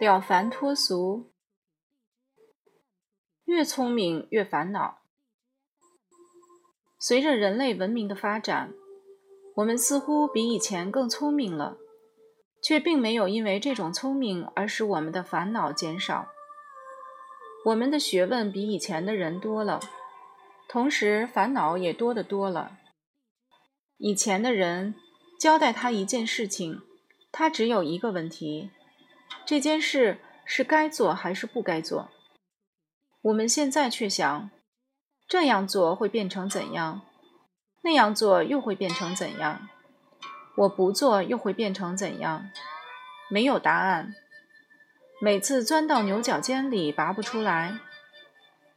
了凡脱俗，越聪明越烦恼。随着人类文明的发展，我们似乎比以前更聪明了，却并没有因为这种聪明而使我们的烦恼减少。我们的学问比以前的人多了，同时烦恼也多得多了。以前的人交代他一件事情，他只有一个问题。这件事是该做还是不该做？我们现在却想，这样做会变成怎样？那样做又会变成怎样？我不做又会变成怎样？没有答案，每次钻到牛角尖里拔不出来。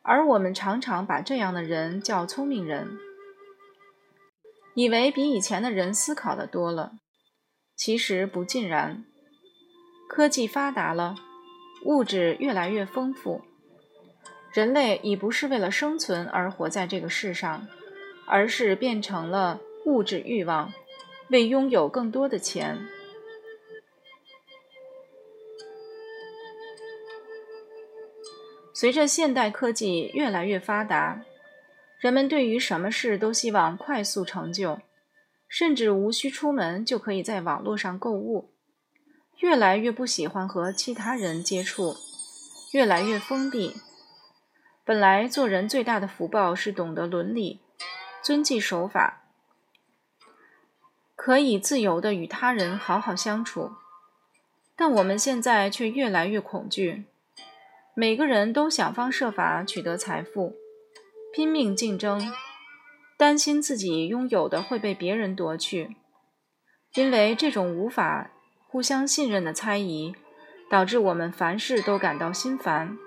而我们常常把这样的人叫聪明人，以为比以前的人思考的多了，其实不尽然。科技发达了，物质越来越丰富，人类已不是为了生存而活在这个世上，而是变成了物质欲望，为拥有更多的钱。随着现代科技越来越发达，人们对于什么事都希望快速成就，甚至无需出门就可以在网络上购物。越来越不喜欢和其他人接触，越来越封闭。本来做人最大的福报是懂得伦理、遵纪守法，可以自由的与他人好好相处。但我们现在却越来越恐惧，每个人都想方设法取得财富，拼命竞争，担心自己拥有的会被别人夺去，因为这种无法。互相信任的猜疑，导致我们凡事都感到心烦。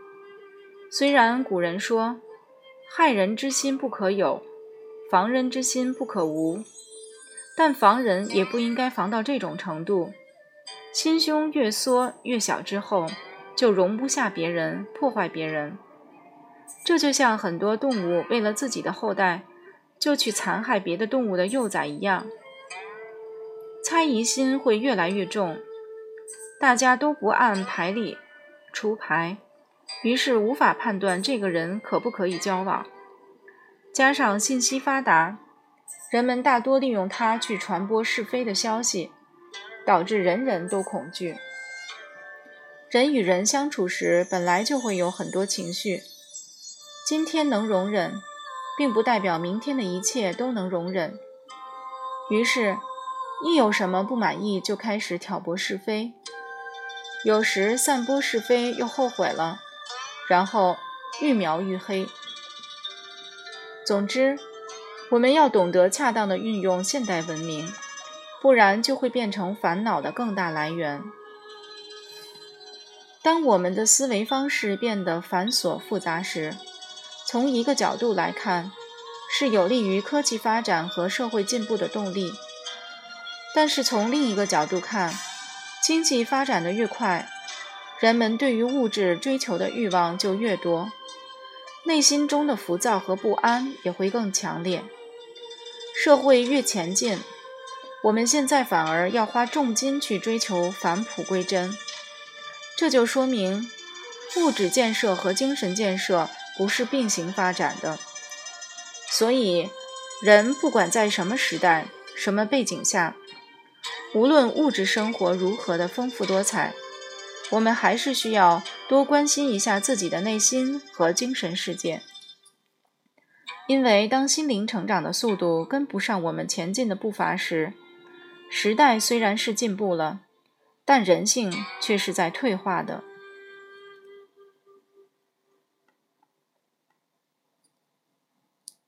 虽然古人说“害人之心不可有，防人之心不可无”，但防人也不应该防到这种程度。心胸越缩越小之后，就容不下别人，破坏别人。这就像很多动物为了自己的后代，就去残害别的动物的幼崽一样。猜疑心会越来越重，大家都不按牌理出牌，于是无法判断这个人可不可以交往。加上信息发达，人们大多利用它去传播是非的消息，导致人人都恐惧。人与人相处时本来就会有很多情绪，今天能容忍，并不代表明天的一切都能容忍。于是。一有什么不满意，就开始挑拨是非，有时散播是非又后悔了，然后愈描愈黑。总之，我们要懂得恰当的运用现代文明，不然就会变成烦恼的更大来源。当我们的思维方式变得繁琐复杂时，从一个角度来看，是有利于科技发展和社会进步的动力。但是从另一个角度看，经济发展的越快，人们对于物质追求的欲望就越多，内心中的浮躁和不安也会更强烈。社会越前进，我们现在反而要花重金去追求返璞归真，这就说明物质建设和精神建设不是并行发展的。所以，人不管在什么时代、什么背景下，无论物质生活如何的丰富多彩，我们还是需要多关心一下自己的内心和精神世界。因为当心灵成长的速度跟不上我们前进的步伐时，时代虽然是进步了，但人性却是在退化的。